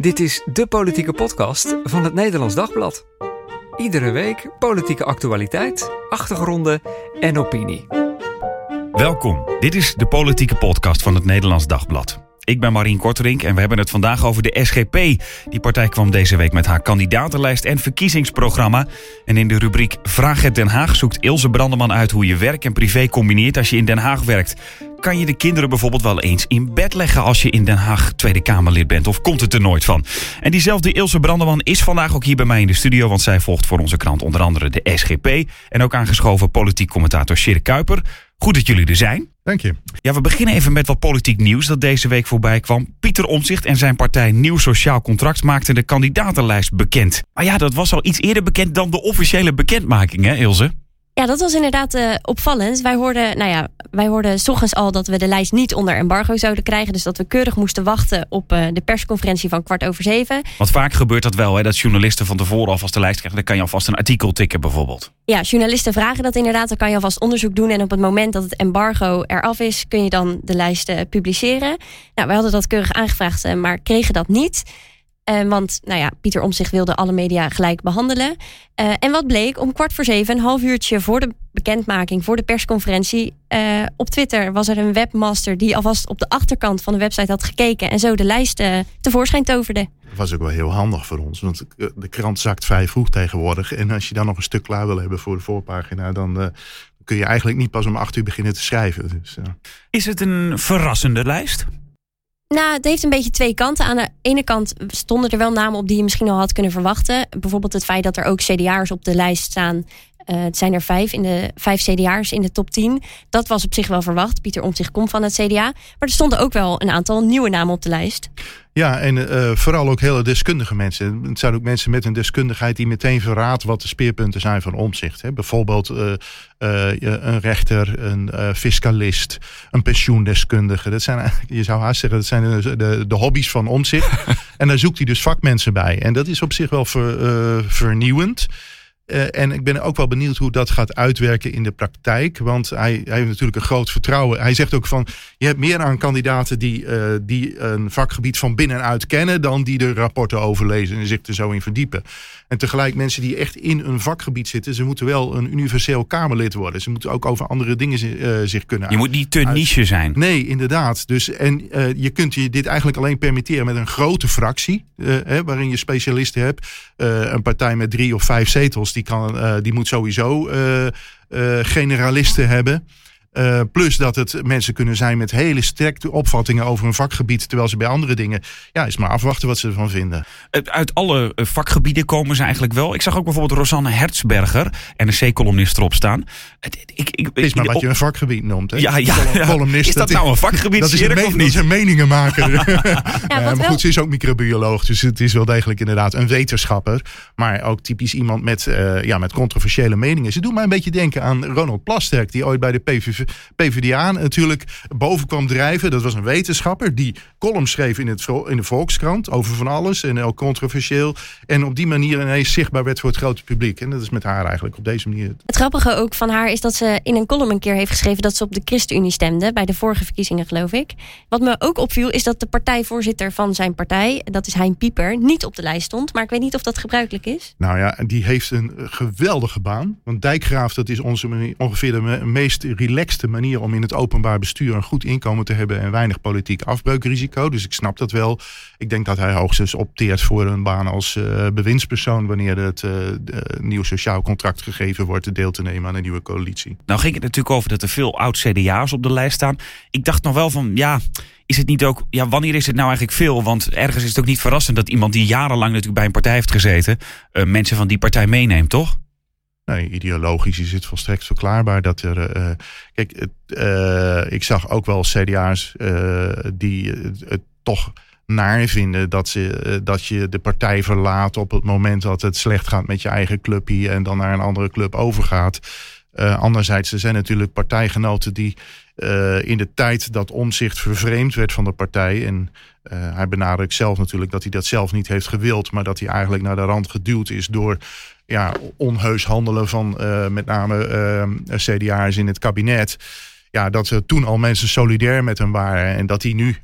Dit is de politieke podcast van het Nederlands Dagblad. Iedere week politieke actualiteit, achtergronden en opinie. Welkom, dit is de politieke podcast van het Nederlands Dagblad. Ik ben Marien Korterink en we hebben het vandaag over de SGP. Die partij kwam deze week met haar kandidatenlijst en verkiezingsprogramma. En in de rubriek Vraag het Den Haag zoekt Ilse Brandeman uit hoe je werk en privé combineert als je in Den Haag werkt. Kan je de kinderen bijvoorbeeld wel eens in bed leggen als je in Den Haag Tweede Kamerlid bent? Of komt het er nooit van? En diezelfde Ilse Brandeman is vandaag ook hier bij mij in de studio, want zij volgt voor onze krant onder andere de SGP. En ook aangeschoven politiek commentator Sjerk Kuiper. Goed dat jullie er zijn. Dank je. Ja, we beginnen even met wat politiek nieuws dat deze week voorbij kwam. Pieter Omtzigt en zijn partij Nieuw Sociaal Contract maakten de kandidatenlijst bekend. Maar ja, dat was al iets eerder bekend dan de officiële bekendmaking, hè Ilse? Ja, dat was inderdaad uh, opvallend. Wij hoorden, nou ja, wij hoorden s ochtends al dat we de lijst niet onder embargo zouden krijgen. Dus dat we keurig moesten wachten op uh, de persconferentie van kwart over zeven. Want vaak gebeurt dat wel, hè, dat journalisten van tevoren alvast de lijst krijgen. Dan kan je alvast een artikel tikken bijvoorbeeld. Ja, journalisten vragen dat inderdaad. Dan kan je alvast onderzoek doen. En op het moment dat het embargo eraf is, kun je dan de lijst uh, publiceren. Nou, wij hadden dat keurig aangevraagd, maar kregen dat niet. Uh, want nou ja, Pieter Omtzigt wilde alle media gelijk behandelen. Uh, en wat bleek, om kwart voor zeven, een half uurtje voor de bekendmaking, voor de persconferentie, uh, op Twitter was er een webmaster die alvast op de achterkant van de website had gekeken en zo de lijst tevoorschijn toverde. Dat was ook wel heel handig voor ons, want de krant zakt vrij vroeg tegenwoordig. En als je dan nog een stuk klaar wil hebben voor de voorpagina, dan kun je eigenlijk niet pas om acht uur beginnen te schrijven. Dus, Is het een verrassende lijst? Nou, het heeft een beetje twee kanten. Aan de ene kant stonden er wel namen op die je misschien al had kunnen verwachten. Bijvoorbeeld het feit dat er ook CDA'ers op de lijst staan. Uh, het zijn er vijf, in de, vijf CDA'ers in de top 10. Dat was op zich wel verwacht. Pieter Omtzigt komt van het CDA. Maar er stonden ook wel een aantal nieuwe namen op de lijst. Ja, en uh, vooral ook hele deskundige mensen. Het zijn ook mensen met een deskundigheid die meteen verraadt wat de speerpunten zijn van omzicht. Hè. Bijvoorbeeld uh, uh, een rechter, een fiscalist, een pensioendeskundige. Dat zijn eigenlijk, je zou haast zeggen, dat zijn de, de, de hobby's van omzicht. en daar zoekt hij dus vakmensen bij. En dat is op zich wel ver, vernieuwend. Uh, en ik ben ook wel benieuwd hoe dat gaat uitwerken in de praktijk. Want hij, hij heeft natuurlijk een groot vertrouwen. Hij zegt ook van, je hebt meer aan kandidaten die, uh, die een vakgebied van binnen en uit kennen... dan die de rapporten overlezen en zich er zo in verdiepen. En tegelijk mensen die echt in een vakgebied zitten... ze moeten wel een universeel Kamerlid worden. Ze moeten ook over andere dingen uh, zich kunnen Je moet niet te niche zijn. Nee, inderdaad. Dus, en je kunt je dit eigenlijk alleen permitteren met een grote fractie... Hè, waarin je specialisten hebt. een partij met drie of vijf zetels... Die, kan, uh, die moet sowieso uh, uh, generalisten hebben. Uh, plus dat het mensen kunnen zijn met hele sterke opvattingen over een vakgebied. Terwijl ze bij andere dingen. Ja, is maar afwachten wat ze ervan vinden. Uit alle vakgebieden komen ze eigenlijk wel. Ik zag ook bijvoorbeeld Rosanne Hertzberger, NRC-columnist erop staan. Het, ik, ik, is maar wat je een vakgebied noemt. Hè? Ja, ja, ja. Columnist, is dat, dat nou een vakgebied? Dat is een, me- is een meningenmaker. ja, ja, maar goed, ze is ook microbioloog. Dus het is wel degelijk inderdaad een wetenschapper. Maar ook typisch iemand met, uh, ja, met controversiële meningen. Ze doen mij een beetje denken aan Ronald Plasterk. Die ooit bij de PVV PvdA natuurlijk boven kwam drijven. Dat was een wetenschapper die columns schreef in, het, in de Volkskrant over van alles en ook controversieel. En op die manier ineens zichtbaar werd voor het grote publiek. En dat is met haar eigenlijk op deze manier. Het grappige ook van haar is dat ze in een column een keer heeft geschreven dat ze op de ChristenUnie stemde. Bij de vorige verkiezingen geloof ik. Wat me ook opviel is dat de partijvoorzitter van zijn partij, dat is Hein Pieper, niet op de lijst stond. Maar ik weet niet of dat gebruikelijk is. Nou ja, die heeft een geweldige baan. Want Dijkgraaf, dat is onze, ongeveer de meest manier om in het openbaar bestuur een goed inkomen te hebben en weinig politiek afbreukrisico. Dus ik snap dat wel. Ik denk dat hij hoogstens opteert voor een baan als uh, bewindspersoon wanneer het uh, nieuw sociaal contract gegeven wordt deel te nemen aan een nieuwe coalitie. Nou ging het natuurlijk over dat er veel oud-CDA's op de lijst staan. Ik dacht nog wel van ja, is het niet ook, ja, wanneer is het nou eigenlijk veel? Want ergens is het ook niet verrassend dat iemand die jarenlang natuurlijk bij een partij heeft gezeten, mensen van die partij meeneemt, toch? Nee, ideologisch is het volstrekt verklaarbaar dat er. Uh, kijk, uh, ik zag ook wel CDA's uh, die het toch naar vinden dat, ze, dat je de partij verlaat op het moment dat het slecht gaat met je eigen clubje en dan naar een andere club overgaat. anderzijds, er zijn natuurlijk partijgenoten die in de tijd dat omzicht vervreemd werd van de partij. En hij benadrukt zelf natuurlijk dat hij dat zelf niet heeft gewild, maar dat hij eigenlijk naar de rand geduwd is door ja, onheus handelen van uh, met name CDA's in het kabinet. ja, dat er toen al mensen solidair met hem waren. En dat die nu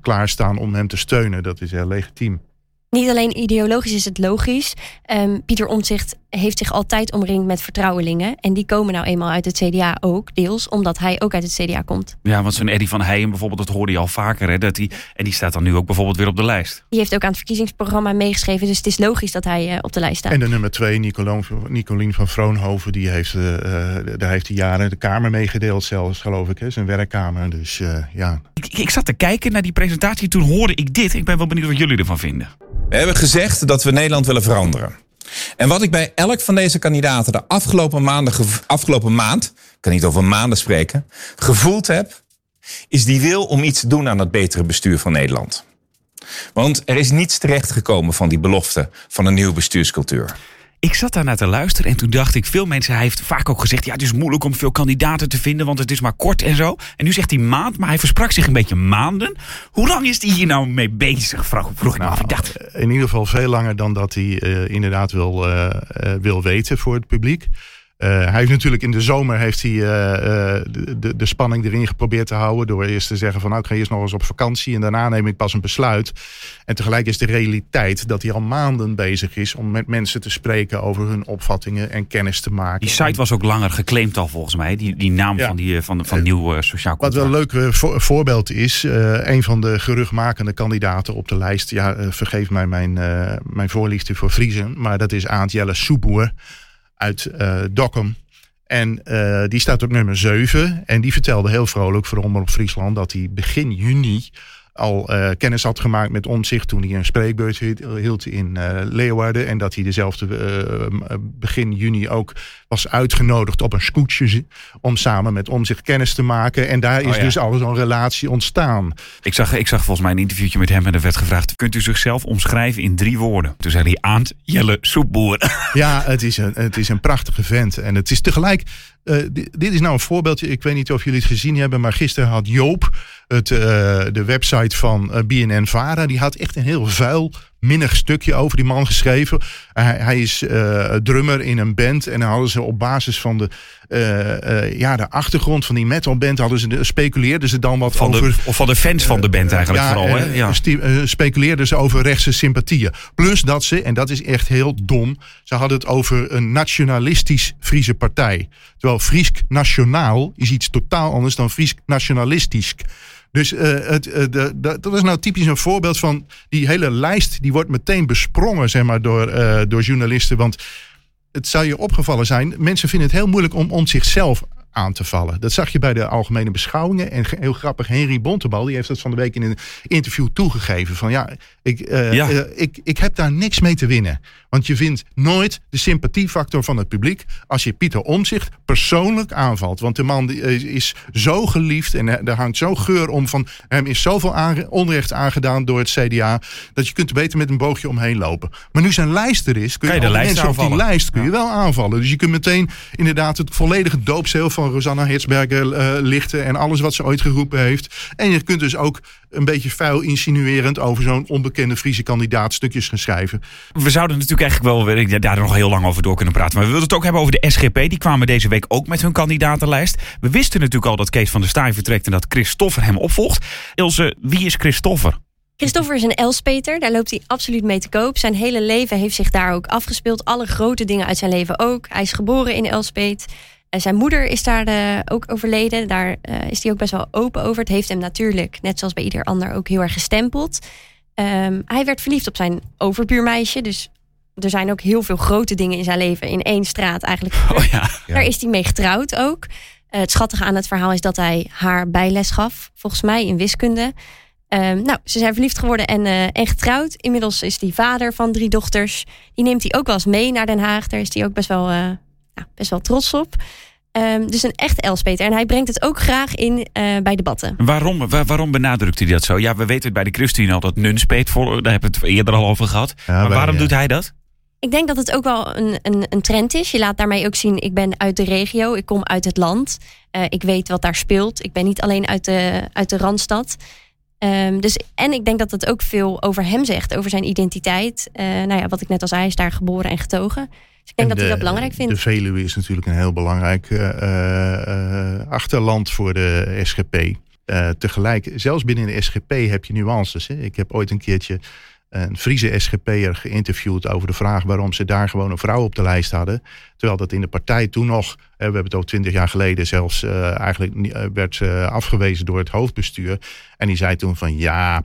klaarstaan om hem te steunen. Dat is heel legitiem. Niet alleen ideologisch is het logisch. Um, Pieter Omtzigt heeft zich altijd omringd met vertrouwelingen. En die komen nou eenmaal uit het CDA ook, deels omdat hij ook uit het CDA komt. Ja, want zo'n Eddie van Heijen bijvoorbeeld, dat hoorde je al vaker. Hè, dat die, en die staat dan nu ook bijvoorbeeld weer op de lijst. Die heeft ook aan het verkiezingsprogramma meegeschreven. Dus het is logisch dat hij uh, op de lijst staat. En de nummer twee, Nicolien van Vroonhoven, die heeft, uh, daar heeft hij jaren de Kamer meegedeeld zelfs, geloof ik. Hè, zijn werkkamer. Dus uh, ja. Ik, ik zat te kijken naar die presentatie, toen hoorde ik dit. Ik ben wel benieuwd wat jullie ervan vinden. We hebben gezegd dat we Nederland willen veranderen. En wat ik bij elk van deze kandidaten de afgelopen, maanden, afgelopen maand, ik kan niet over maanden spreken, gevoeld heb, is die wil om iets te doen aan het betere bestuur van Nederland. Want er is niets terechtgekomen van die belofte van een nieuwe bestuurscultuur. Ik zat daar naar te luisteren en toen dacht ik, veel mensen, hij heeft vaak ook gezegd, ja, het is moeilijk om veel kandidaten te vinden, want het is maar kort en zo. En nu zegt hij maand, maar hij versprak zich een beetje maanden. Hoe lang is hij hier nou mee bezig? Vroeg, vroeg ik me af. Ik dacht... Nou, in ieder geval veel langer dan dat hij uh, inderdaad wil, uh, uh, wil weten voor het publiek. Uh, hij heeft natuurlijk in de zomer heeft hij, uh, uh, de, de spanning erin geprobeerd te houden. Door eerst te zeggen van nou ik ga eerst nog eens op vakantie. En daarna neem ik pas een besluit. En tegelijk is de realiteit dat hij al maanden bezig is. Om met mensen te spreken over hun opvattingen en kennis te maken. Die site was ook langer geclaimd al volgens mij. Die, die naam ja. van, die, van, van nieuw sociaal contract. Wat wel een leuk voor, voorbeeld is. een van de geruchtmakende kandidaten op de lijst. Ja vergeef mij mijn, mijn voorliefde voor Friesen. Maar dat is Aant Jelle Soeboer uit uh, Dokkum. En uh, die staat op nummer 7. En die vertelde heel vrolijk voor op Friesland dat hij begin juni al uh, kennis had gemaakt met Omzicht toen hij een spreekbeurt hield in uh, Leeuwarden. En dat hij dezelfde uh, begin juni ook was uitgenodigd op een scootje om samen met Omzicht kennis te maken. En daar is oh ja. dus al zo'n relatie ontstaan. Ik zag, ik zag volgens mij een interviewtje met hem en er werd gevraagd, kunt u zichzelf omschrijven in drie woorden? Toen zei hij Aant Jelle Soepboer. Ja, het is, een, het is een prachtige vent. En het is tegelijk, dit, dit is nou een voorbeeldje, ik weet niet of jullie het gezien hebben, maar gisteren had Joop het, uh, de website van uh, BNN Vara. Die had echt een heel vuil, minnig stukje over die man geschreven. Hij, hij is uh, drummer in een band. En dan hadden ze op basis van de, ja, de achtergrond van die metalband... Hadden ze, speculeerden ze dan wat van over... De, of van de fans van de band eigenlijk ja, vooral. Hè? Ja. speculeerden ze over rechtse sympathieën. Plus dat ze, en dat is echt heel dom... ze hadden het over een nationalistisch Friese partij. Terwijl Friesk nationaal is iets totaal anders dan Friesk nationalistisch. Dus uh, het, uh, de, de, dat is nou typisch een voorbeeld van die hele lijst. Die wordt meteen besprongen zeg maar, door, uh, door journalisten. Want het zou je opgevallen zijn. Mensen vinden het heel moeilijk om, om zichzelf aan te vallen. Dat zag je bij de algemene beschouwingen. En heel grappig, Henry Bontebal, die heeft dat van de week in een interview toegegeven. Van ja, ik, uh, ja. Uh, ik, ik heb daar niks mee te winnen. Want je vindt nooit de sympathiefactor van het publiek als je Pieter Omzicht persoonlijk aanvalt. Want de man is zo geliefd en er hangt zo geur om van hem is zoveel onrecht aangedaan door het CDA. Dat je kunt er beter met een boogje omheen lopen. Maar nu zijn lijst er is, kun je, je de lijst mensen aanvallen. op die lijst kun je wel aanvallen. Dus je kunt meteen inderdaad het volledige doopzeel van Rosanna Hitsberger uh, lichten en alles wat ze ooit geroepen heeft. En je kunt dus ook een beetje vuil insinuerend over zo'n onbekende Friese kandidaat stukjes gaan schrijven. We zouden natuurlijk eigenlijk wel ja, daar nog heel lang over door kunnen praten. Maar we wilden het ook hebben over de SGP. Die kwamen deze week ook met hun kandidatenlijst. We wisten natuurlijk al dat Kees van der Staaij vertrekt en dat Christoffer hem opvolgt. Ilse, wie is Christoffer? Christoffer is een Elspeter, daar loopt hij absoluut mee te koop. Zijn hele leven heeft zich daar ook afgespeeld. Alle grote dingen uit zijn leven ook. Hij is geboren in Elspeet. Uh, zijn moeder is daar uh, ook overleden. Daar uh, is hij ook best wel open over. Het heeft hem natuurlijk, net zoals bij ieder ander, ook heel erg gestempeld. Um, hij werd verliefd op zijn overbuurmeisje. Dus er zijn ook heel veel grote dingen in zijn leven in één straat eigenlijk. Oh ja. Ja. Daar is hij mee getrouwd ook. het schattige aan het verhaal is dat hij haar bijles gaf, volgens mij in wiskunde. Um, nou, ze zijn verliefd geworden en, en getrouwd. Inmiddels is hij vader van drie dochters. Die neemt hij ook wel eens mee naar Den Haag. Daar is hij ook best wel nou, best wel trots op. Um, dus een echt Elspeter. En hij brengt het ook graag in uh, bij debatten. Waarom, waar, waarom benadrukt hij dat zo? Ja, we weten het bij de ChristenUnie al dat Nunspeet voor. Daar hebben we het eerder al over gehad. Ja, maar waarom ja. doet hij dat? Ik denk dat het ook wel een, een, een, trend is. Je laat daarmee ook zien, ik ben uit de regio, ik kom uit het land. Uh, ik weet wat daar speelt. Ik ben niet alleen uit de, uit de Randstad. Um, dus, en ik denk dat het ook veel over hem zegt, over zijn identiteit. Uh, nou ja, wat ik net al zei, hij is daar geboren en getogen ik denk En dat hij dat belangrijk vindt. De Veluwe is natuurlijk een heel belangrijk eh, eh, eh, achterland voor de SGP. Eh, tegelijk, zelfs binnen de SGP heb je nuances. Hè. Ik heb ooit een keertje een Friese SGP'er geïnterviewd over de vraag waarom ze daar gewoon een vrouw op de lijst hadden. Terwijl dat in de partij toen nog, hè, we hebben het al twintig jaar geleden zelfs eh, eigenlijk eh, werd eh, afgewezen door het hoofdbestuur. En die zei toen van ja,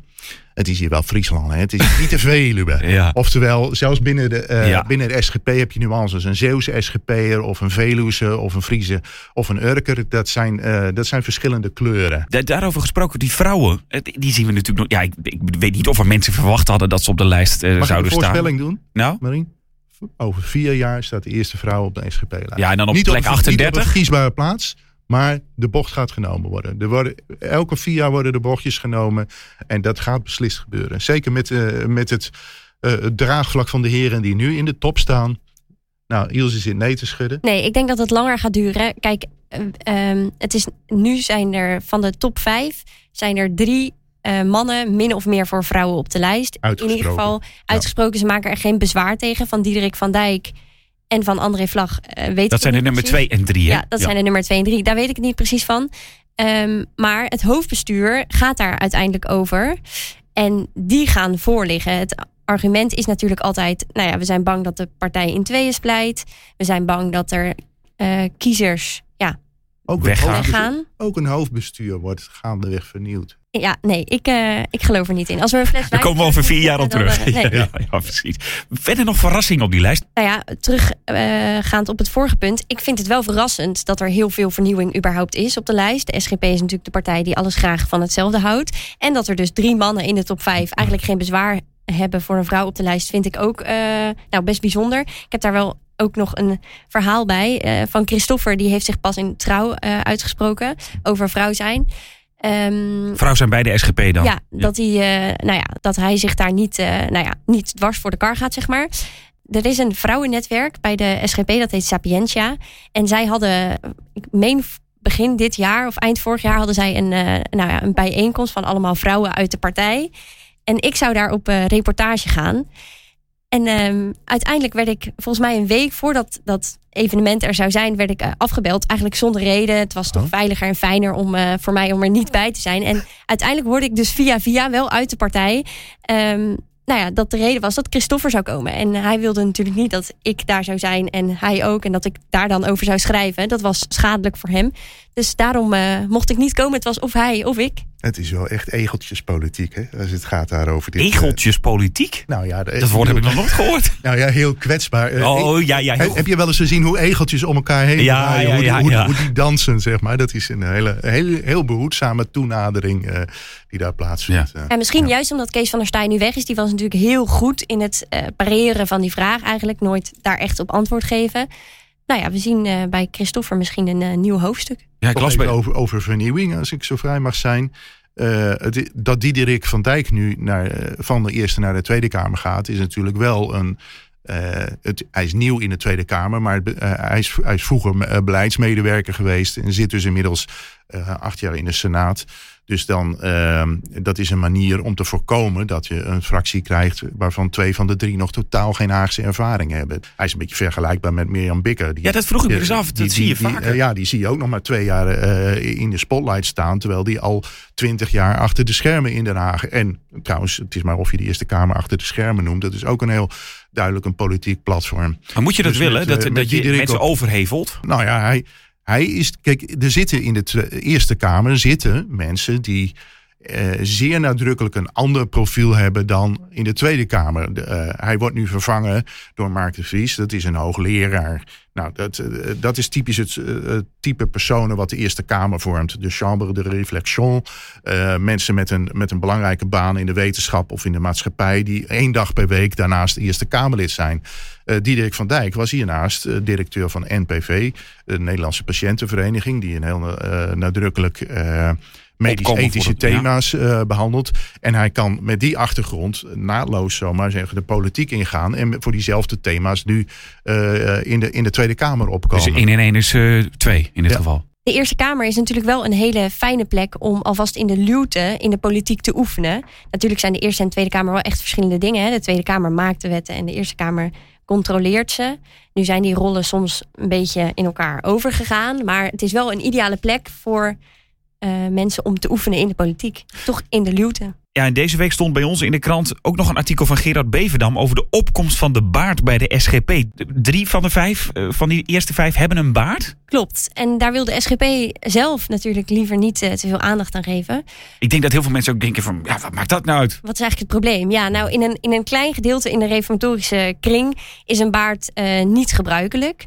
het is hier wel Friesland, hè. het is niet de Veluwe. Ja. Oftewel, zelfs binnen de, eh, Ja. binnen de SGP heb je nuances. Een Zeeuwse SGP'er of een Veluwse of een Friese of een Urker. Dat zijn, eh, dat zijn verschillende kleuren. Da- daarover gesproken, die vrouwen, eh, die zien we natuurlijk nog. Ja, ik, ik weet niet of er mensen verwacht hadden dat ze op de lijst eh, Mag ik zouden een staan. voorspelling doen, Nou? Marien? Over vier jaar staat de eerste vrouw op de SGP-lijst. Ja, en dan op niet plek op, Niet op 38. een verkiesbare plaats, maar de bocht gaat genomen worden. Er worden. Elke vier jaar worden de bochtjes genomen. En dat gaat beslist gebeuren. Zeker met, eh, met het, eh, het draagvlak van de heren die nu in de top staan. Nou, Ilse zit nee te schudden. Nee, ik denk dat het langer gaat duren. Kijk, eh, ehm, het is, nu zijn er van de top vijf zijn er drie eh, mannen min of meer voor vrouwen op de lijst. In ieder geval uitgesproken. Ze maken er geen bezwaar tegen. Van Diederik van Dijk en van André Vlag. eh weet ik Dat zijn de nummer precies. 2 en 3. Ja, dat zijn de nummer 2 en 3. Daar weet ik het niet precies van. Ehm, maar het hoofdbestuur gaat daar uiteindelijk over. En die gaan voorliggen. Het argument is natuurlijk altijd... nou ja, we zijn bang dat de partij in tweeën splijt. We zijn bang dat er eh, kiezers Ook een, Weggaan. ook een hoofdbestuur wordt gaandeweg vernieuwd. Ja, nee, ik, eh, ik geloof er niet in. Als we een fles Daar komen we over vier jaar op dan, terug. eh, nee. Ja, ja, precies. Verder nog verrassingen op die lijst. Nou ja, teruggaand op het vorige punt. Ik vind het wel verrassend dat er heel veel vernieuwing überhaupt is op de lijst. De SGP is natuurlijk de partij die alles graag van hetzelfde houdt. En dat er dus drie mannen in de top vijf eigenlijk geen bezwaar hebben voor een vrouw op de lijst, vind ik ook eh, nou, best bijzonder. Ik heb daar wel ook nog een verhaal bij eh, van Christoffer. Die heeft zich pas in trouw eh, uitgesproken over vrouw zijn. Ehm, Vrouw zijn bij de SGP dan. ja, dat hij, eh, nou ja, dat hij zich daar niet, nou ja, niet dwars voor de kar gaat, zeg maar. Er is een vrouwennetwerk bij de SGP, dat heet Sapientia. En zij hadden, ik meen begin dit jaar of eind vorig jaar... hadden zij een, nou ja, een bijeenkomst van allemaal vrouwen uit de partij. En ik zou daar op reportage gaan. En ehm, uiteindelijk werd ik, volgens mij een week voordat dat evenement er zou zijn, werd ik eh, afgebeld. Eigenlijk zonder reden. Het was toch veiliger en fijner om eh, voor mij om er niet bij te zijn. En uiteindelijk hoorde ik dus via via wel uit de partij. ehm, nou ja, dat de reden was dat Christoffer zou komen. En hij wilde natuurlijk niet dat ik daar zou zijn en hij ook. En dat ik daar dan over zou schrijven. Dat was schadelijk voor hem. Dus daarom eh, mocht ik niet komen. Het was of hij of ik. Het is wel echt egeltjespolitiek, hè? Als het gaat daarover. Dit, eh, Egeltjespolitiek? nou ja, Dat woord heb ik nog nooit gehoord. Nou ja, heel kwetsbaar. Eh, Oh, ja, ja. Heb, heb je wel eens gezien hoe egeltjes om elkaar heen Ja, draaien? ja, hoe, die- ja, hoe, ja. hoe die dansen, zeg maar. Dat is een hele, hele heel behoedzame toenadering eh, die daar plaatsvindt. En misschien juist omdat Kees van der Staaij nu weg is. Die was natuurlijk heel goed in het eh, pareren van die vraag. Eigenlijk nooit daar echt op antwoord geven. Nou ja, we zien eh, bij Christoffer misschien een eh, nieuw hoofdstuk. Ja, ik las bij... over, over vernieuwing, als ik zo vrij mag zijn. Eh, het- dat Diederik van Dijk nu naar, van de Eerste naar de Tweede Kamer gaat, is natuurlijk wel een. eh, het, hij is nieuw in de Tweede Kamer, maar hij, is, hij is vroeger beleidsmedewerker geweest en zit dus inmiddels eh, acht jaar in de Senaat. Dus dan, ehm, dat is een manier om te voorkomen dat je een fractie krijgt waarvan twee van de drie nog totaal geen Haagse ervaring hebben. Hij is een beetje vergelijkbaar met Mirjam Bikker. Die, Ja, dat vroeg ik me dus die- af. Dat die- zie je die- vaker. eh, ja, die zie je ook nog maar twee jaar eh, in de spotlight staan. Terwijl die al twintig jaar achter de schermen in Den Haag. En trouwens, het is maar of je de Eerste Kamer achter de schermen noemt. Dat is ook een heel duidelijk een politiek platform. Maar moet je dat Dus willen? met, dat eh, met dat je mensen overhevelt? Nou ja, hij, hij is. Kijk, er zitten in de Eerste Kamer zitten mensen die. eh, zeer nadrukkelijk een ander profiel hebben dan in de Tweede Kamer. Eh, hij wordt nu vervangen door Mark de Vries. Dat is een hoogleraar. Nou, dat, eh, dat is typisch het eh, type personen wat de Eerste Kamer vormt. De chambre de réflexion. Eh, mensen met een, met een belangrijke baan in de wetenschap of in de maatschappij... die één dag per week daarnaast Eerste Kamerlid zijn. Eh Diederik van Dijk was hiernaast directeur van NPV... de Nederlandse Patiëntenvereniging... die een heel nadrukkelijk... eh, medisch-ethische ja. thema's eh, behandelt. En hij kan met die achtergrond naadloos zomaar zeggen de politiek ingaan. En voor diezelfde thema's nu eh, in, de, in de Tweede Kamer opkomen. Dus 1 en 1 is eh 2 in dit Ja. geval. De Eerste Kamer is natuurlijk wel een hele fijne plek om alvast in de luwte in de politiek te oefenen. Natuurlijk zijn de Eerste en Tweede Kamer wel echt verschillende dingen. Hè? De Tweede Kamer maakt de wetten en de Eerste Kamer controleert ze. Nu zijn die rollen soms een beetje in elkaar overgegaan. Maar het is wel een ideale plek voor uh, mensen om te oefenen in de politiek. Toch in de luwte. Ja, en deze week stond bij ons in de krant ook nog een artikel van Gerard Beverdam over de opkomst van de baard bij de SGP. Drie van de vijf, uh, van die eerste vijf, hebben een baard. Klopt. En daar wil de SGP zelf natuurlijk liever niet uh, te veel aandacht aan geven. Ik denk dat heel veel mensen ook denken van, ja, wat maakt dat nou uit? Wat is eigenlijk het probleem? Ja, nou, in een, in een klein gedeelte in de reformatorische kring is een baard niet gebruikelijk.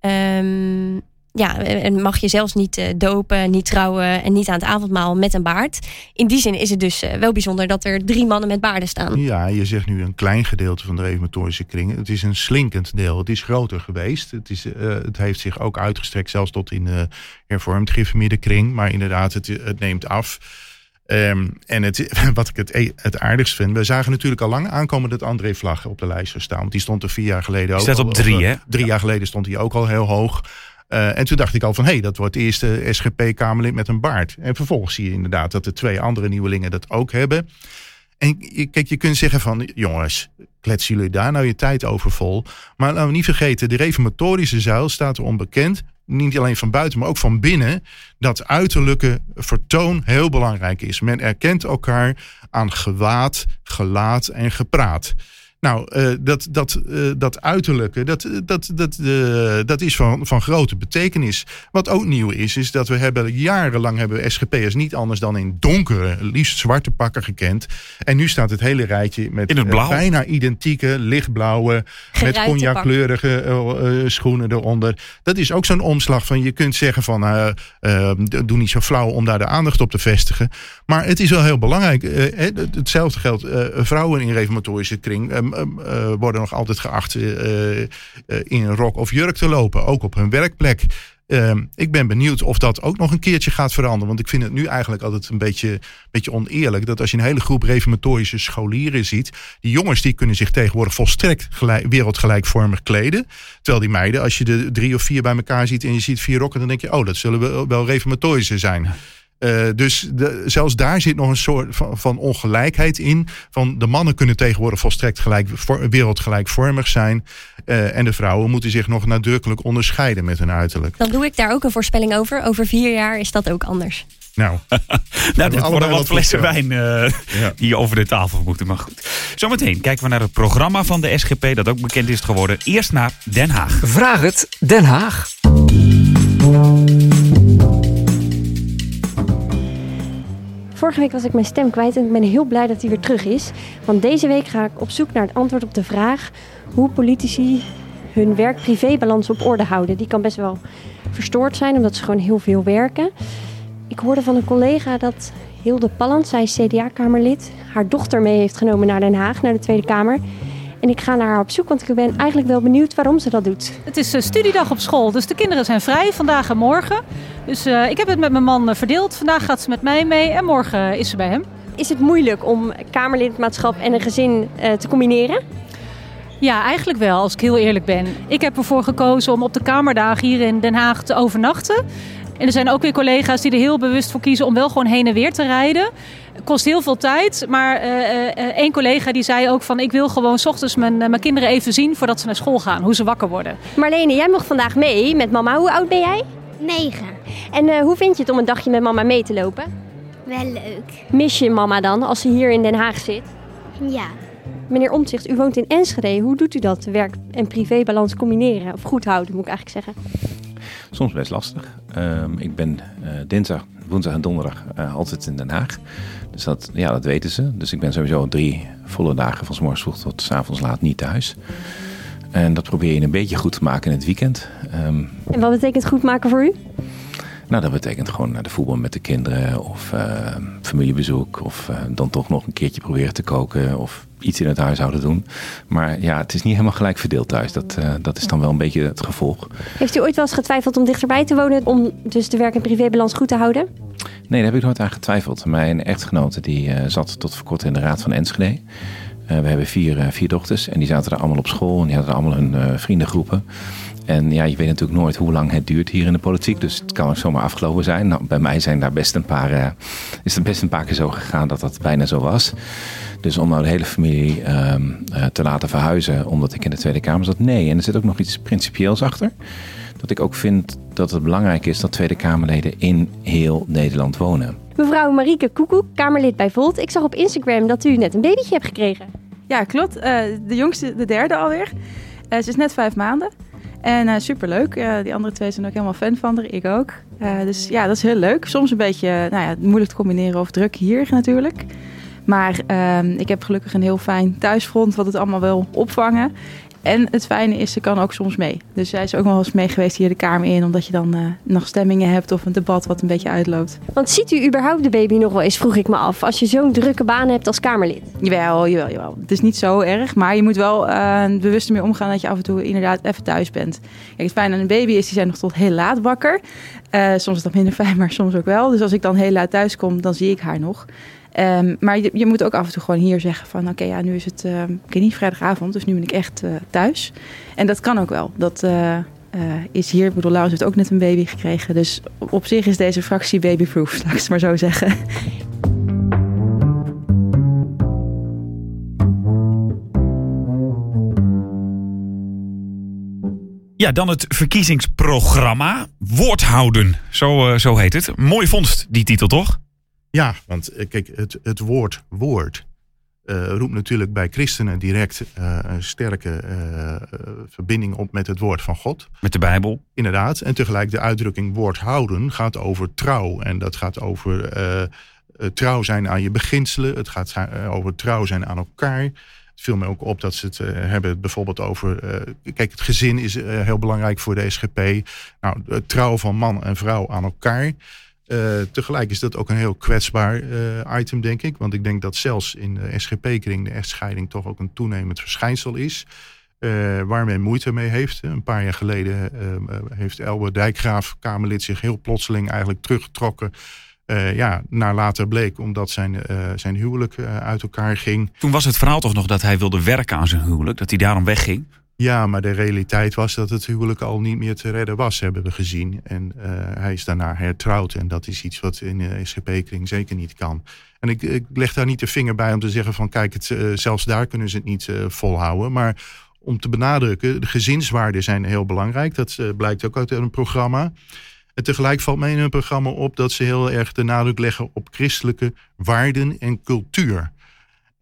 Um, ja, en mag je zelfs niet uh, dopen, niet trouwen en niet aan het avondmaal met een baard. In die zin is het dus uh, wel bijzonder dat er drie mannen met baarden staan. Ja, je zegt nu een klein gedeelte van de reformatorische kring. Het is een slinkend deel. Het is groter geweest. Het, is, uh, het heeft zich ook uitgestrekt zelfs tot in de hervormd gereformeerde kring. Maar inderdaad, het, het neemt af. Um, en het, wat ik het, e-, het aardigst vind, we zagen natuurlijk al lang aankomen dat André Vlag op de lijst zou staan. Want die stond er vier jaar geleden ook. Staat op drie, hè? Drie jaar geleden stond hij ook al heel hoog. Uh, en toen dacht ik al van, hé, hey, dat wordt de eerste SGP-Kamerlid met een baard. En vervolgens zie je inderdaad dat de twee andere nieuwelingen dat ook hebben. En kijk, je kunt zeggen van, jongens, kletsen jullie daar nou je tijd over vol. Maar laten we niet vergeten, de reformatorische zuil staat er onbekend. Niet alleen van buiten, maar ook van binnen. Dat uiterlijke vertoon heel belangrijk is. Men erkent elkaar aan gewaad, gelaat en gepraat. Nou, uh, dat, dat, uh, dat uiterlijke, dat, dat, dat, uh, dat is van, van grote betekenis. Wat ook nieuw is, is dat we hebben jarenlang hebben SGP'ers niet anders dan in donkere, liefst zwarte pakken gekend. En nu staat het hele rijtje met in het blauw. bijna identieke, lichtblauwe, met cognacleurige schoenen eronder. Dat is ook zo'n omslag van je kunt zeggen van doe niet zo flauw om daar de aandacht op te vestigen. Maar het is wel heel belangrijk. hetzelfde geldt vrouwen in reformatorische kring worden nog altijd geacht uh, in een rok of jurk te lopen, ook op hun werkplek. Ehm, ik ben benieuwd of dat ook nog een keertje gaat veranderen. Want ik vind het nu eigenlijk altijd een beetje, beetje oneerlijk. Dat als je een hele groep reformatorische scholieren ziet. Die jongens die kunnen zich tegenwoordig volstrekt gelijk, wereldgelijkvormig kleden. Terwijl die meiden, als je de drie of vier bij elkaar ziet en je ziet vier rokken. Dan denk je, oh dat zullen wel, wel reformatorische zijn. Uh, dus de, zelfs daar zit nog een soort van, van, ongelijkheid in. Van de mannen kunnen tegenwoordig volstrekt gelijk, voor, wereldgelijkvormig zijn. Uh, en de vrouwen moeten zich nog nadrukkelijk onderscheiden met hun uiterlijk. Dan doe ik daar ook een voorspelling over. Over vier jaar is dat ook anders. Nou, nou worden wat flessen wijn uh, ja. die over de tafel moeten. Maar goed. Zometeen kijken we naar het programma van de SGP. Dat ook bekend is geworden. Eerst naar Den Haag. Vraag het Den Haag. Vorige week was ik mijn stem kwijt en ik ben heel blij dat hij weer terug is. Want deze week ga ik op zoek naar het antwoord op de vraag hoe politici hun werk-privé-balans op orde houden. Die kan best wel verstoord zijn omdat ze gewoon heel veel werken. Ik hoorde van een collega dat Hilde Palland, zij CDA-kamerlid, haar dochter mee heeft genomen naar Den Haag, naar de Tweede Kamer. En ik ga naar haar op zoek, want ik ben eigenlijk wel benieuwd waarom ze dat doet. Het is studiedag op school, dus de kinderen zijn vrij vandaag en morgen. Dus uh, ik heb het met mijn man verdeeld. Vandaag gaat ze met mij mee en morgen is ze bij hem. Is het moeilijk om Kamerlidmaatschap en een gezin uh, te combineren? Ja, eigenlijk wel, als ik heel eerlijk ben. Ik heb ervoor gekozen om op de Kamerdagen hier in Den Haag te overnachten. En er zijn ook weer collega's die er heel bewust voor kiezen om wel gewoon heen en weer te rijden. Kost heel veel tijd, maar uh, uh, één collega die zei ook van ik wil gewoon s ochtends mijn, mijn kinderen even zien voordat ze naar school gaan, hoe ze wakker worden. Marlene, jij mag vandaag mee met mama. Hoe oud ben jij? Negen. En uh, hoe vind je het om een dagje met mama mee te lopen? Wel leuk. Mis je mama dan als ze hier in Den Haag zit? Ja. Meneer Omtzigt, u woont in Enschede. Hoe doet u dat, werk- en privébalans combineren? Of goed houden, moet ik eigenlijk zeggen. Soms best lastig. Um, ik ben uh, dinsdag, woensdag en donderdag uh, altijd in Den Haag. Dus dat, ja, dat weten ze. Dus ik ben sowieso drie volle dagen van s morgens vroeg tot s avonds laat niet thuis. En dat probeer je een beetje goed te maken in het weekend. Um, en wat betekent goed maken voor u? Nou, dat betekent gewoon naar de voetbal met de kinderen of uh, familiebezoek. Of uh, dan toch nog een keertje proberen te koken of iets in het huishouden doen. Maar ja, het is niet helemaal gelijk verdeeld thuis. Dat, uh, dat is dan wel een beetje het gevolg. Heeft u ooit wel eens getwijfeld om dichterbij te wonen om dus de werk- en privébalans goed te houden? Nee, daar heb ik nooit aan getwijfeld. Mijn echtgenote die zat tot voor kort in de Raad van Enschede. we hebben vier, vier dochters en die zaten er allemaal op school en die hadden allemaal hun vriendengroepen. En ja, je weet natuurlijk nooit hoe lang het duurt hier in de politiek. Dus het kan ook zomaar afgelopen zijn. Nou, bij mij zijn daar best een paar, is het best een paar keer zo gegaan dat dat bijna zo was. Dus om nou de hele familie ehm, eh, te laten verhuizen omdat ik in de Tweede Kamer zat, nee. En er zit ook nog iets principieels achter. Dat ik ook vind dat het belangrijk is dat Tweede Kamerleden in heel Nederland wonen. Mevrouw Marieke Koekoek, Kamerlid bij Volt. Ik zag op Instagram dat u net een babytje hebt gekregen. Ja, klopt. Eh, de jongste, de derde alweer. Eh, ze is net vijf maanden. En uh, superleuk. die andere twee zijn ook helemaal fan van haar. Ik ook. dus ja, dat is heel leuk. Soms een beetje nou ja, moeilijk te combineren of druk hier natuurlijk. Maar ehm, ik heb gelukkig een heel fijn thuisfront wat het allemaal wil opvangen. En het fijne is, ze kan ook soms mee. Dus zij is ook wel eens mee geweest hier de Kamer in, omdat je dan uh, nog stemmingen hebt of een debat wat een beetje uitloopt. Want ziet u überhaupt de baby nog wel eens, vroeg ik me af, als je zo'n drukke baan hebt als Kamerlid? Jawel, jawel, jawel. Het is niet zo erg, maar je moet wel uh, bewust ermee omgaan dat je af en toe inderdaad even thuis bent. Kijk, het fijne aan een baby is, die zijn nog tot heel laat wakker. Uh, soms is dat minder fijn, maar soms ook wel. Dus als ik dan heel laat thuis kom, dan zie ik haar nog. Um, maar je, je, moet ook af en toe gewoon hier zeggen van... oké, ja, nu is het, uh, niet, vrijdagavond, dus nu ben ik echt uh, thuis. En dat kan ook wel. Dat uh, is hier, ik bedoel, Laurens heeft ook net een baby gekregen. Dus op zich is deze fractie babyproof, laat ik het maar zo zeggen. Ja, dan het verkiezingsprogramma. Woordhouden, zo, zo heet het. Mooi vondst, die titel toch? Ja, want eh, kijk, het, het woord woord uh, roept natuurlijk bij christenen direct uh, een sterke uh, verbinding op met het woord van God. Met de Bijbel. Inderdaad. En tegelijk de uitdrukking woord houden gaat over trouw. En dat gaat over trouw zijn aan je beginselen. Het gaat over trouw zijn aan elkaar. Het viel me ook op dat ze het hebben bijvoorbeeld over... kijk, het gezin is heel belangrijk voor de SGP. Nou, trouw van man en vrouw aan elkaar... Uh, tegelijk is dat ook een heel kwetsbaar uh, item, denk ik. Want ik denk dat zelfs in de SGP-kring de echtscheiding toch ook een toenemend verschijnsel is. Uh, waar men moeite mee heeft. Een paar jaar geleden heeft Elbe Dijkgraaf, Kamerlid, zich heel plotseling eigenlijk teruggetrokken. ja, naar later bleek omdat zijn, zijn huwelijk uit elkaar ging. Toen was het verhaal toch nog dat hij wilde werken aan zijn huwelijk, dat hij daarom wegging? Ja, maar de realiteit was dat het huwelijk al niet meer te redden was, hebben we gezien. En uh, hij is daarna hertrouwd. En dat is iets wat in de SGP-kring zeker niet kan. En ik, ik, leg daar niet de vinger bij om te zeggen van kijk, het, uh, zelfs daar kunnen ze het niet uh, volhouden. Maar om te benadrukken, de gezinswaarden zijn heel belangrijk. Dat blijkt ook uit een programma. En tegelijk valt mij in hun programma op dat ze heel erg de nadruk leggen op christelijke waarden en cultuur.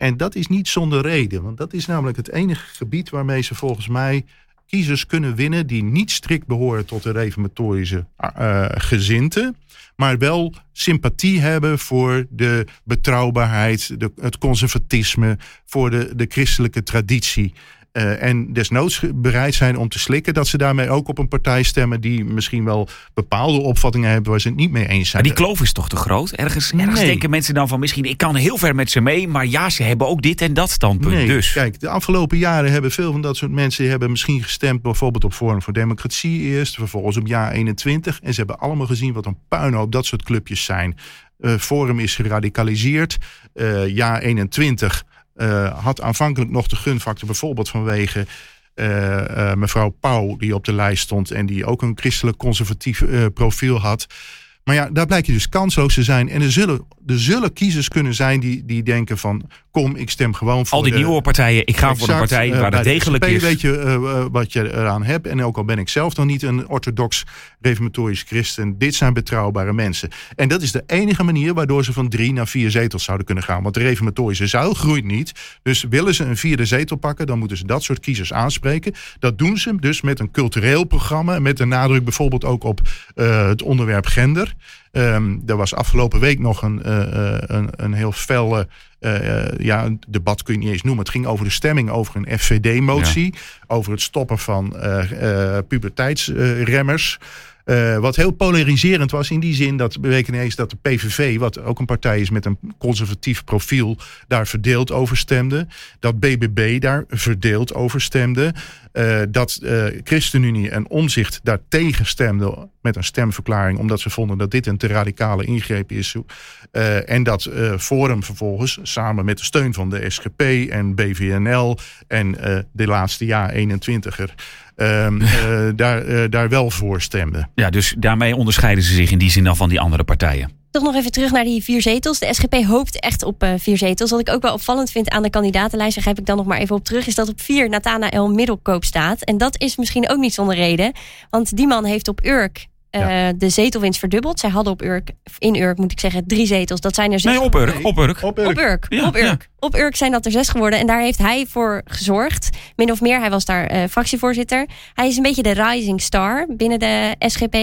En dat is niet zonder reden, want dat is namelijk het enige gebied waarmee ze volgens mij kiezers kunnen winnen die niet strikt behoren tot de reformatorische uh, gezinte, maar wel sympathie hebben voor de betrouwbaarheid, de, het conservatisme, voor de, de christelijke traditie. Uh, en desnoods bereid zijn om te slikken, dat ze daarmee ook op een partij stemmen die misschien wel bepaalde opvattingen hebben waar ze het niet mee eens zijn. Maar die kloof is toch te groot? Ergens, ergens nee. denken mensen dan van misschien, ik kan heel ver met ze mee, maar ja, ze hebben ook dit en dat standpunt. Nee, dus. Kijk, de afgelopen jaren hebben veel van dat soort mensen hebben misschien gestemd bijvoorbeeld op Forum voor Democratie eerst, vervolgens op jaar 21. En ze hebben allemaal gezien wat een puinhoop dat soort clubjes zijn. Uh, Forum is geradicaliseerd. Uh, jaar 21 uh, had aanvankelijk nog de gunfactor, bijvoorbeeld vanwege uh, uh, mevrouw Pauw, die op de lijst stond en die ook een christelijk conservatief profiel had. Maar ja, daar blijkt je dus kansloos te zijn. En er zullen, er zullen kiezers kunnen zijn die, die denken van... kom, ik stem gewoon voor Al die de, nieuwe partijen, ik ga exact, voor een partij waar uh, het degelijk is. weet je uh, wat je eraan hebt. En ook al ben ik zelf nog niet een orthodox reformatorisch christen... dit zijn betrouwbare mensen. En dat is de enige manier waardoor ze van drie naar vier zetels zouden kunnen gaan. Want de reformatorische zuil groeit niet. Dus willen ze een vierde zetel pakken... dan moeten ze dat soort kiezers aanspreken. Dat doen ze dus met een cultureel programma... met een nadruk bijvoorbeeld ook op uh, het onderwerp gender... Um, er was afgelopen week nog een, uh, een, een heel felle uh, ja, een debat kun je niet eens noemen. Het ging over de stemming over een FVD-motie. Ja. Over het stoppen van puberteitsremmers. Uh, wat heel polariserend was in die zin dat we ineens dat de PVV, wat ook een partij is met een conservatief profiel, daar verdeeld over stemde. Dat BBB daar verdeeld over stemde. Uh, dat uh, ChristenUnie en Omzicht daar tegen stemde met een stemverklaring, omdat ze vonden dat dit een te radicale ingreep is. en dat Forum vervolgens samen met de steun van de SGP en BVNL en de laatste jaar 21er um, uh, daar, uh, daar wel voor stemden. Ja, dus daarmee onderscheiden ze zich in die zin dan van die andere partijen. Toch nog even terug naar die vier zetels. De SGP hoopt echt op uh, vier zetels. Wat ik ook wel opvallend vind aan de kandidatenlijst, daar grijp ik dan nog maar even op terug, is dat op vier Nathanael Middelkoop staat. En dat is misschien ook niet zonder reden. Want die man heeft op Urk uh, de zetelwinst verdubbeld. Zij hadden op Urk, in Urk moet ik zeggen, drie zetels. Dat zijn er zes. Nee, op Urk. Op Urk. Op Urk. Op Urk. Ja, op, Urk. Ja. op Urk zijn dat er zes geworden. En daar heeft hij voor gezorgd. Min of meer, hij was daar uh, fractievoorzitter. Hij is een beetje de rising star binnen de SGP.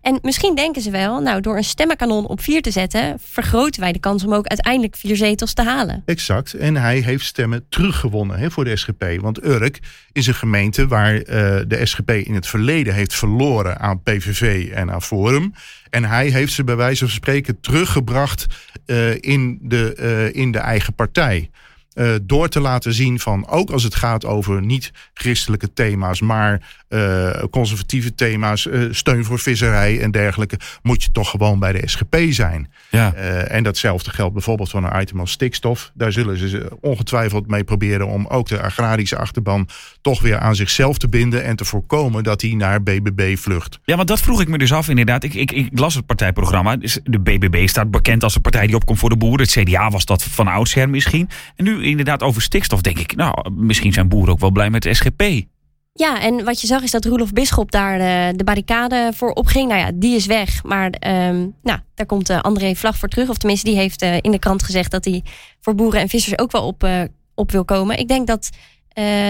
En misschien denken ze wel, nou, door een stemmenkanon op vier te zetten, vergroten wij de kans om ook uiteindelijk vier zetels te halen. Exact. En hij heeft stemmen teruggewonnen hè, voor de SGP. Want Urk is een gemeente waar uh, de SGP in het verleden heeft verloren aan PVV aan Forum. En hij heeft ze bij wijze van spreken teruggebracht uh, in, de, uh, in de eigen partij. Uh, door te laten zien van, ook als het gaat over niet-christelijke thema's, maar uh, conservatieve thema's, uh, steun voor visserij en dergelijke, moet je toch gewoon bij de SGP zijn. Ja. en datzelfde geldt bijvoorbeeld voor een item als stikstof. Daar zullen ze ongetwijfeld mee proberen om ook de agrarische achterban toch weer aan zichzelf te binden en te voorkomen dat hij naar BBB vlucht. Ja, want dat vroeg ik me dus af inderdaad. Ik, ik, ik las het partijprogramma. De BBB staat bekend als een partij die opkomt voor de boeren. Het CDA was dat van oudsher misschien. En nu inderdaad over stikstof denk ik, nou, misschien zijn boeren ook wel blij met de SGP. Ja, en wat je zag is dat Roelof Bisschop daar de, de barricade voor opging. Nou ja, die is weg. Maar um, nou, daar komt uh, André Vlag voor terug. Of tenminste, die heeft uh, in de krant gezegd dat hij voor boeren en vissers ook wel op, uh, op wil komen. Ik denk dat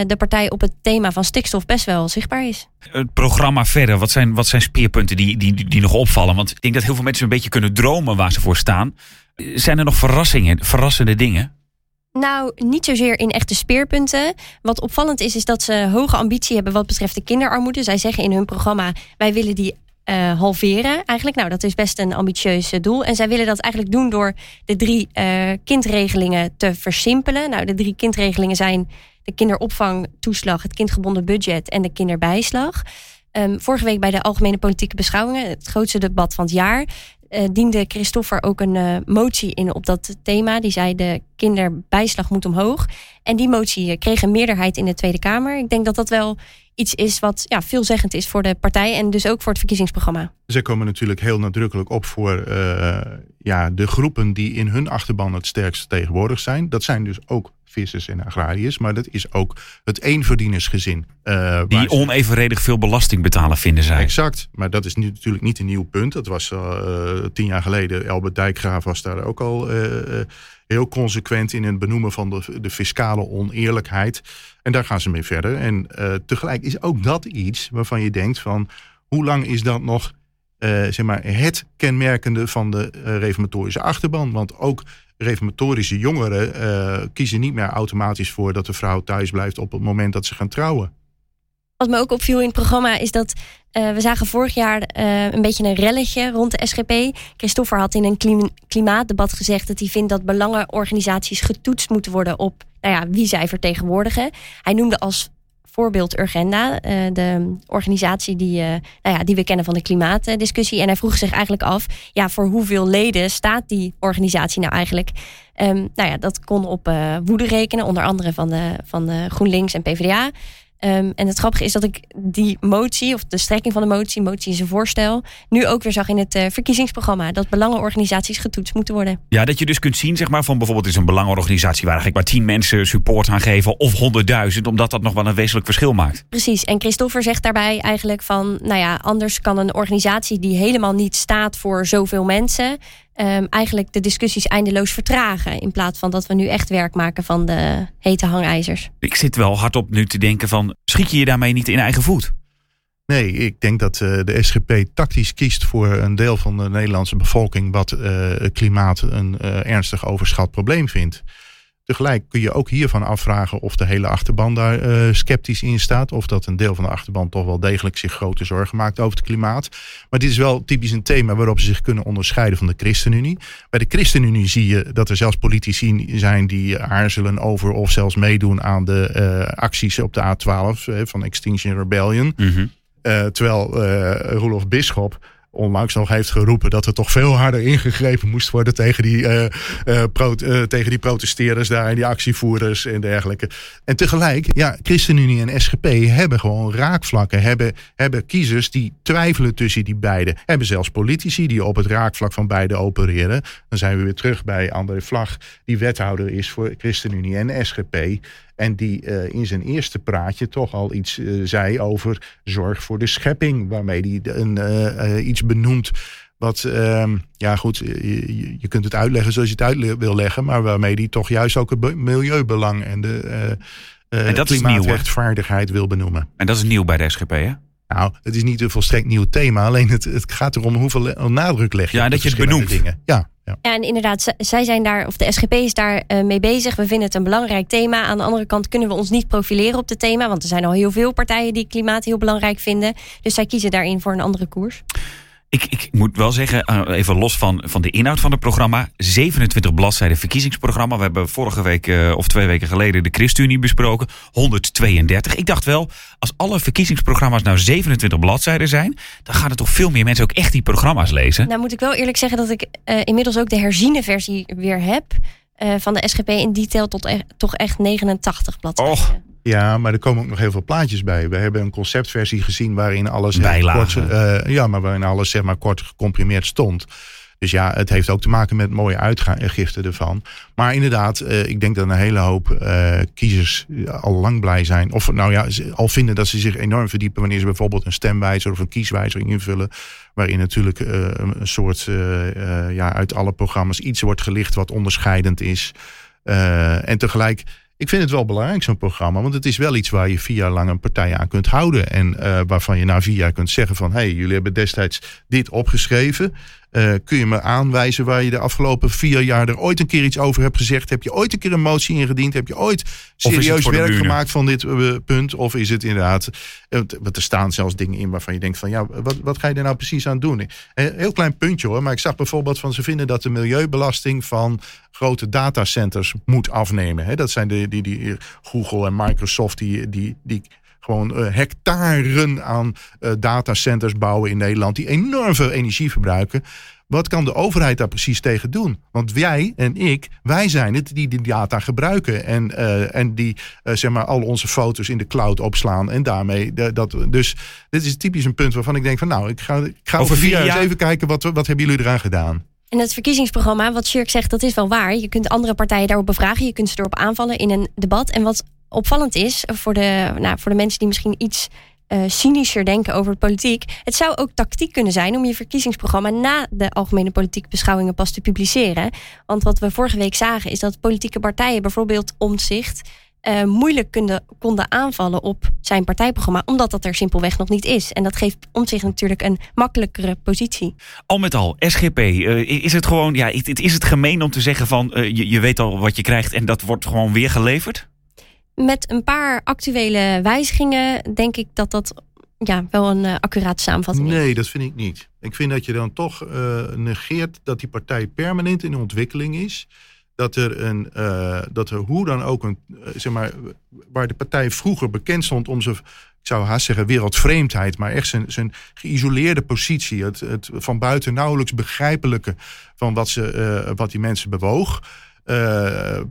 de partij op het thema van stikstof best wel zichtbaar is. Het programma verder, wat zijn, wat zijn speerpunten die, die, die nog opvallen? Want ik denk dat heel veel mensen een beetje kunnen dromen waar ze voor staan. Zijn er nog verrassingen, verrassende dingen? Nou, niet zozeer in echte speerpunten. Wat opvallend is, is dat ze hoge ambitie hebben wat betreft de kinderarmoede. Zij zeggen in hun programma: wij willen die uh, halveren. Eigenlijk, nou, dat is best een ambitieus doel. En zij willen dat eigenlijk doen door de drie uh, kindregelingen te versimpelen. Nou, de drie kindregelingen zijn de kinderopvangtoeslag, het kindgebonden budget en de kinderbijslag. Um, vorige week bij de Algemene Politieke Beschouwingen, het grootste debat van het jaar, uh, diende Christoffer ook een uh, motie in op dat thema. Die zei de kinderbijslag moet omhoog. En die motie kreeg een meerderheid in de Tweede Kamer. Ik denk dat dat wel iets is wat ja, veelzeggend is voor de partij en dus ook voor het verkiezingsprogramma. Ze komen natuurlijk heel nadrukkelijk op voor ja, de groepen die in hun achterban het sterkst tegenwoordig zijn. Dat zijn dus ook vissers en agrariërs, maar dat is ook het eenverdienersgezin. Uh, die onevenredig veel belasting betalen, vinden zij. Exact, maar dat is nu natuurlijk niet een nieuw punt. Dat was uh, tien jaar geleden, Albert Dijkgraaf was daar ook al uh, heel consequent in het benoemen van de, de fiscale oneerlijkheid. En daar gaan ze mee verder. En tegelijk is ook dat iets waarvan je denkt van, hoe lang is dat nog zeg maar, het kenmerkende van de reformatorische achterban? Want ook reformatorische jongeren uh, kiezen niet meer automatisch voor dat de vrouw thuis blijft op het moment dat ze gaan trouwen. Wat me ook opviel in het programma is dat uh, we zagen vorig jaar uh, een beetje een relletje rond de SGP. Christoffer had in een klim klimaatdebat gezegd dat hij vindt dat belangenorganisaties getoetst moeten worden op nou ja, wie zij vertegenwoordigen. Hij noemde als voorbeeld Urgenda, uh, de organisatie die, uh, nou ja, die we kennen van de klimaatdiscussie. En hij vroeg zich eigenlijk af, ja, voor hoeveel leden staat die organisatie nou eigenlijk? Um, nou ja, dat kon op uh, woede rekenen, onder andere van, de, van de GroenLinks en PvdA. Um, en het grappige is dat ik die motie, of de strekking van de motie, motie is een voorstel, nu ook weer zag in het uh, verkiezingsprogramma. Dat belangenorganisaties getoetst moeten worden. Ja, dat je dus kunt zien, zeg maar, van bijvoorbeeld is een belangenorganisatie waar eigenlijk maar tien mensen support aan geven, of honderdduizend, omdat dat nog wel een wezenlijk verschil maakt. Precies. En Christopher zegt daarbij eigenlijk van, nou ja, anders kan een organisatie die helemaal niet staat voor zoveel mensen, um, eigenlijk de discussies eindeloos vertragen. In plaats van dat we nu echt werk maken van de hete hangijzers. Ik zit wel hardop nu te denken van, schiet je je daarmee niet in eigen voet? Nee, ik denk dat uh, de SGP tactisch kiest voor een deel van de Nederlandse bevolking wat uh, klimaat een uh, ernstig overschat probleem vindt. Tegelijk kun je ook hiervan afvragen of de hele achterban daar uh, sceptisch in staat. Of dat een deel van de achterban toch wel degelijk zich grote zorgen maakt over het klimaat. Maar dit is wel typisch een thema waarop ze zich kunnen onderscheiden van de ChristenUnie. Bij de ChristenUnie zie je dat er zelfs politici zijn die aarzelen over of zelfs meedoen aan de uh, acties op de A12 uh, van Extinction Rebellion. Mm -hmm. terwijl Roelof Bisschop onlangs nog heeft geroepen dat er toch veel harder ingegrepen moest worden tegen die, uh, tegen die protesteerders daar en die actievoerders en dergelijke. En tegelijk, ja, ChristenUnie en SGP hebben gewoon raakvlakken, hebben, hebben kiezers die twijfelen tussen die beiden, hebben zelfs politici die op het raakvlak van beide opereren. Dan zijn we weer terug bij André Vlag, die wethouder is voor ChristenUnie en SGP. En die uh, in zijn eerste praatje toch al iets uh, zei over zorg voor de schepping. Waarmee hij een, uh, iets benoemt. Wat, ehm, ja goed, je, je, kunt het uitleggen zoals je het uit wil leggen. Maar waarmee hij toch juist ook het milieubelang en de en dat klimaatrechtvaardigheid wil benoemen. En dat is nieuw bij de SGP, hè? Nou, het is niet een volstrekt nieuw thema. Alleen het, het gaat erom hoeveel nadruk leg je. Ja, en dat je het benoemt. Dingen. Ja, en inderdaad, zij zijn daar, of de SGP is daar uh, mee bezig. We vinden het een belangrijk thema. Aan de andere kant kunnen we ons niet profileren op het thema. Want er zijn al heel veel partijen die klimaat heel belangrijk vinden. Dus zij kiezen daarin voor een andere koers. Ik, ik moet wel zeggen, uh, even los van, van de inhoud van het programma. 27 bladzijden verkiezingsprogramma. We hebben vorige week uh, of twee weken geleden de ChristenUnie besproken. 132. Ik dacht wel, als alle verkiezingsprogramma's nou 27 bladzijden zijn... dan gaan er toch veel meer mensen ook echt die programma's lezen. Nou moet ik wel eerlijk zeggen dat ik uh, inmiddels ook de herziene versie weer heb... van de SGP in die telt tot e toch echt 89 bladzijden. Och. Ja, maar er komen ook nog heel veel plaatjes bij. We hebben een conceptversie gezien waarin alles kort, uh, ja, maar waarin alles zeg maar kort gecomprimeerd stond. Dus ja, het heeft ook te maken met mooie uitgiften ervan. Maar inderdaad, uh, ik denk dat een hele hoop uh, kiezers al lang blij zijn. Of nou ja, al vinden dat ze zich enorm verdiepen wanneer ze bijvoorbeeld een stemwijzer of een kieswijzering invullen. Waarin natuurlijk een soort ja, uit alle programma's iets wordt gelicht wat onderscheidend is. en tegelijk ik vind het wel belangrijk, zo'n programma. Want het is wel iets waar je vier jaar lang een partij aan kunt houden. En uh, waarvan je na vier jaar kunt zeggen van... hé, hey, jullie hebben destijds dit opgeschreven. Uh, kun je me aanwijzen waar je de afgelopen vier jaar er ooit een keer iets over hebt gezegd? Heb je ooit een keer een motie ingediend? Heb je ooit serieus werk gemaakt van dit uh, punt? Of is het inderdaad, uh, er staan zelfs dingen in waarvan je denkt van ja, wat, wat ga je er nou precies aan doen? Een heel klein puntje hoor, maar ik zag bijvoorbeeld van ze vinden dat de milieubelasting van grote datacenters moet afnemen. He, dat zijn de, die, die Google en Microsoft die, die, die gewoon uh, hectaren aan uh, datacenters bouwen in Nederland die enorm veel energie verbruiken. Wat kan de overheid daar precies tegen doen? Want wij en ik, wij zijn het die die data gebruiken. En, uh, en die zeg maar al onze foto's in de cloud opslaan. En daarmee de, dat. Dus dit is typisch een punt waarvan ik denk van nou, ik ga, ik ga over vier jaar eens even kijken wat, wat hebben jullie eraan gedaan. En het verkiezingsprogramma, wat Shirk zegt, dat is wel waar. Je kunt andere partijen daarop bevragen. Je kunt ze erop aanvallen in een debat. En wat opvallend is voor de, nou, voor de mensen die misschien iets uh, cynischer denken over politiek. Het zou ook tactiek kunnen zijn om je verkiezingsprogramma na de algemene politieke beschouwingen pas te publiceren. Want wat we vorige week zagen is dat politieke partijen, bijvoorbeeld Omtzigt, uh, moeilijk konden, konden aanvallen op zijn partijprogramma, omdat dat er simpelweg nog niet is. En dat geeft Omtzigt natuurlijk een makkelijkere positie. Al met al, SGP, uh, is het gewoon, ja, is het gemeen om te zeggen van je, je weet al wat je krijgt en dat wordt gewoon weer geleverd? Met een paar actuele wijzigingen denk ik dat dat ja, wel een uh, accurate samenvatting is. Nee, dat vind ik niet. Ik vind dat je dan toch uh, negeert dat die partij permanent in ontwikkeling is. Dat er, een, uh, dat er hoe dan ook een, zeg maar, waar de partij vroeger bekend stond om zijn, ik zou haast zeggen wereldvreemdheid, maar echt zijn, zijn geïsoleerde positie, het, het van buiten nauwelijks begrijpelijke van wat, ze, wat die mensen bewoog,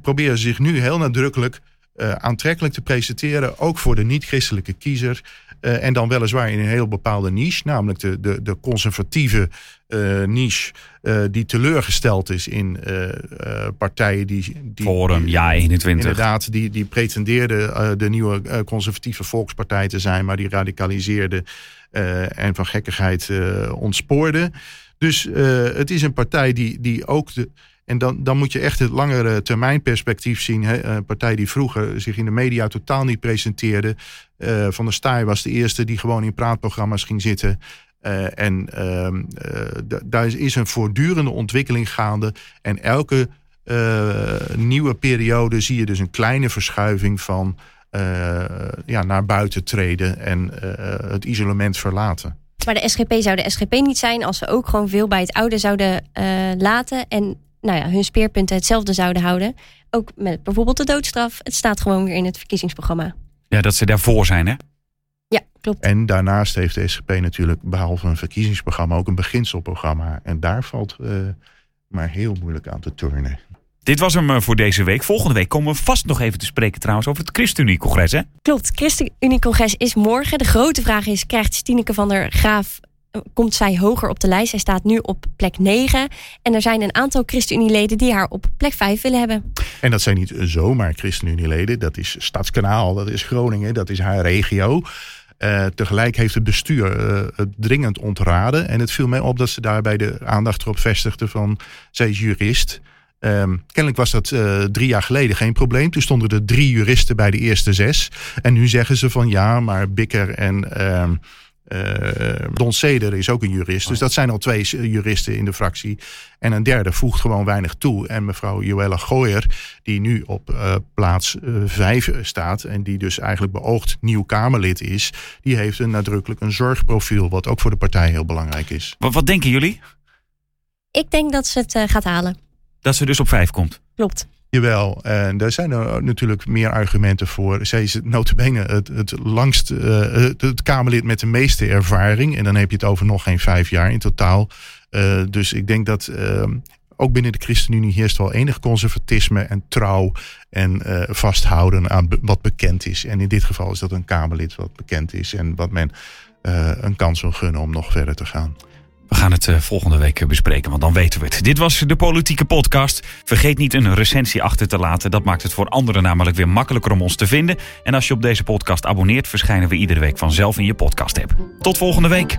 proberen zich nu heel nadrukkelijk uh, aantrekkelijk te presenteren, ook voor de niet-christelijke kiezer. Uh, en dan weliswaar in een heel bepaalde niche, namelijk de, de, de conservatieve uh, niche, die teleurgesteld is in partijen die, die. Forum, ja, 21. Inderdaad, die, die pretendeerden de nieuwe conservatieve volkspartij te zijn, maar die radicaliseerden en van gekkigheid ontspoorden. Dus het is een partij die, die ook de, en dan, dan moet je echt het langere termijn perspectief zien. Hè? Een partij die vroeger zich in de media totaal niet presenteerde. Uh, Van der Staaij was de eerste die gewoon in praatprogramma's ging zitten. Uh, en uh, daar is een voortdurende ontwikkeling gaande. En elke nieuwe periode zie je dus een kleine verschuiving van ja, naar buiten treden en het isolement verlaten. Maar de SGP zou de SGP niet zijn als ze ook gewoon veel bij het oude zouden laten. En nou ja, hun speerpunten hetzelfde zouden houden. Ook met bijvoorbeeld de doodstraf. Het staat gewoon weer in het verkiezingsprogramma. Ja, dat ze daarvoor zijn, hè? Ja, klopt. En daarnaast heeft de SGP natuurlijk behalve een verkiezingsprogramma ook een beginselprogramma. En daar valt uh, maar heel moeilijk aan te turnen. Dit was hem voor deze week. Volgende week komen we vast nog even te spreken trouwens over het ChristenUnie-congres, hè? Klopt, het ChristenUnie-congres is morgen. De grote vraag is, krijgt Stineke van der Graaf komt zij hoger op de lijst. Zij staat nu op plek 9. En er zijn een aantal ChristenUnie-leden die haar op plek 5 willen hebben. En dat zijn niet zomaar ChristenUnie-leden. Dat is Stadskanaal, dat is Groningen, dat is haar regio. Uh, tegelijk heeft het bestuur uh, het dringend ontraden. En het viel mij op dat ze daarbij de aandacht erop vestigde van... zij is jurist. Um, kennelijk was dat uh, drie jaar geleden geen probleem. Toen stonden er drie juristen bij de eerste zes. En nu zeggen ze van ja, maar Bikker en... Uh, Don Seder is ook een jurist. Dus dat zijn al twee juristen in de fractie. En een derde voegt gewoon weinig toe. En mevrouw Joella Gooyer, die nu op uh, plaats uh, vijf staat... en die dus eigenlijk beoogd nieuw Kamerlid is... die heeft een nadrukkelijk een zorgprofiel... wat ook voor de partij heel belangrijk is. Wat, wat denken jullie? Ik denk dat ze het gaat halen. Dat ze dus op vijf komt? Klopt. Jawel, en daar zijn er natuurlijk meer argumenten voor. Zij is notabene het, het langst, uh, het, Kamerlid met de meeste ervaring. En dan heb je het over nog geen vijf jaar in totaal. Uh, dus ik denk dat uh, ook binnen de ChristenUnie heerst wel enig conservatisme en trouw en uh, vasthouden aan wat bekend is. En in dit geval is dat een Kamerlid wat bekend is en wat men een kans wil gunnen om nog verder te gaan. We gaan het volgende week bespreken, want dan weten we het. Dit was de Politieke Podcast. Vergeet niet een recensie achter te laten. Dat maakt het voor anderen namelijk weer makkelijker om ons te vinden. En als je op deze podcast abonneert, verschijnen we iedere week vanzelf in je podcast-app. Tot volgende week.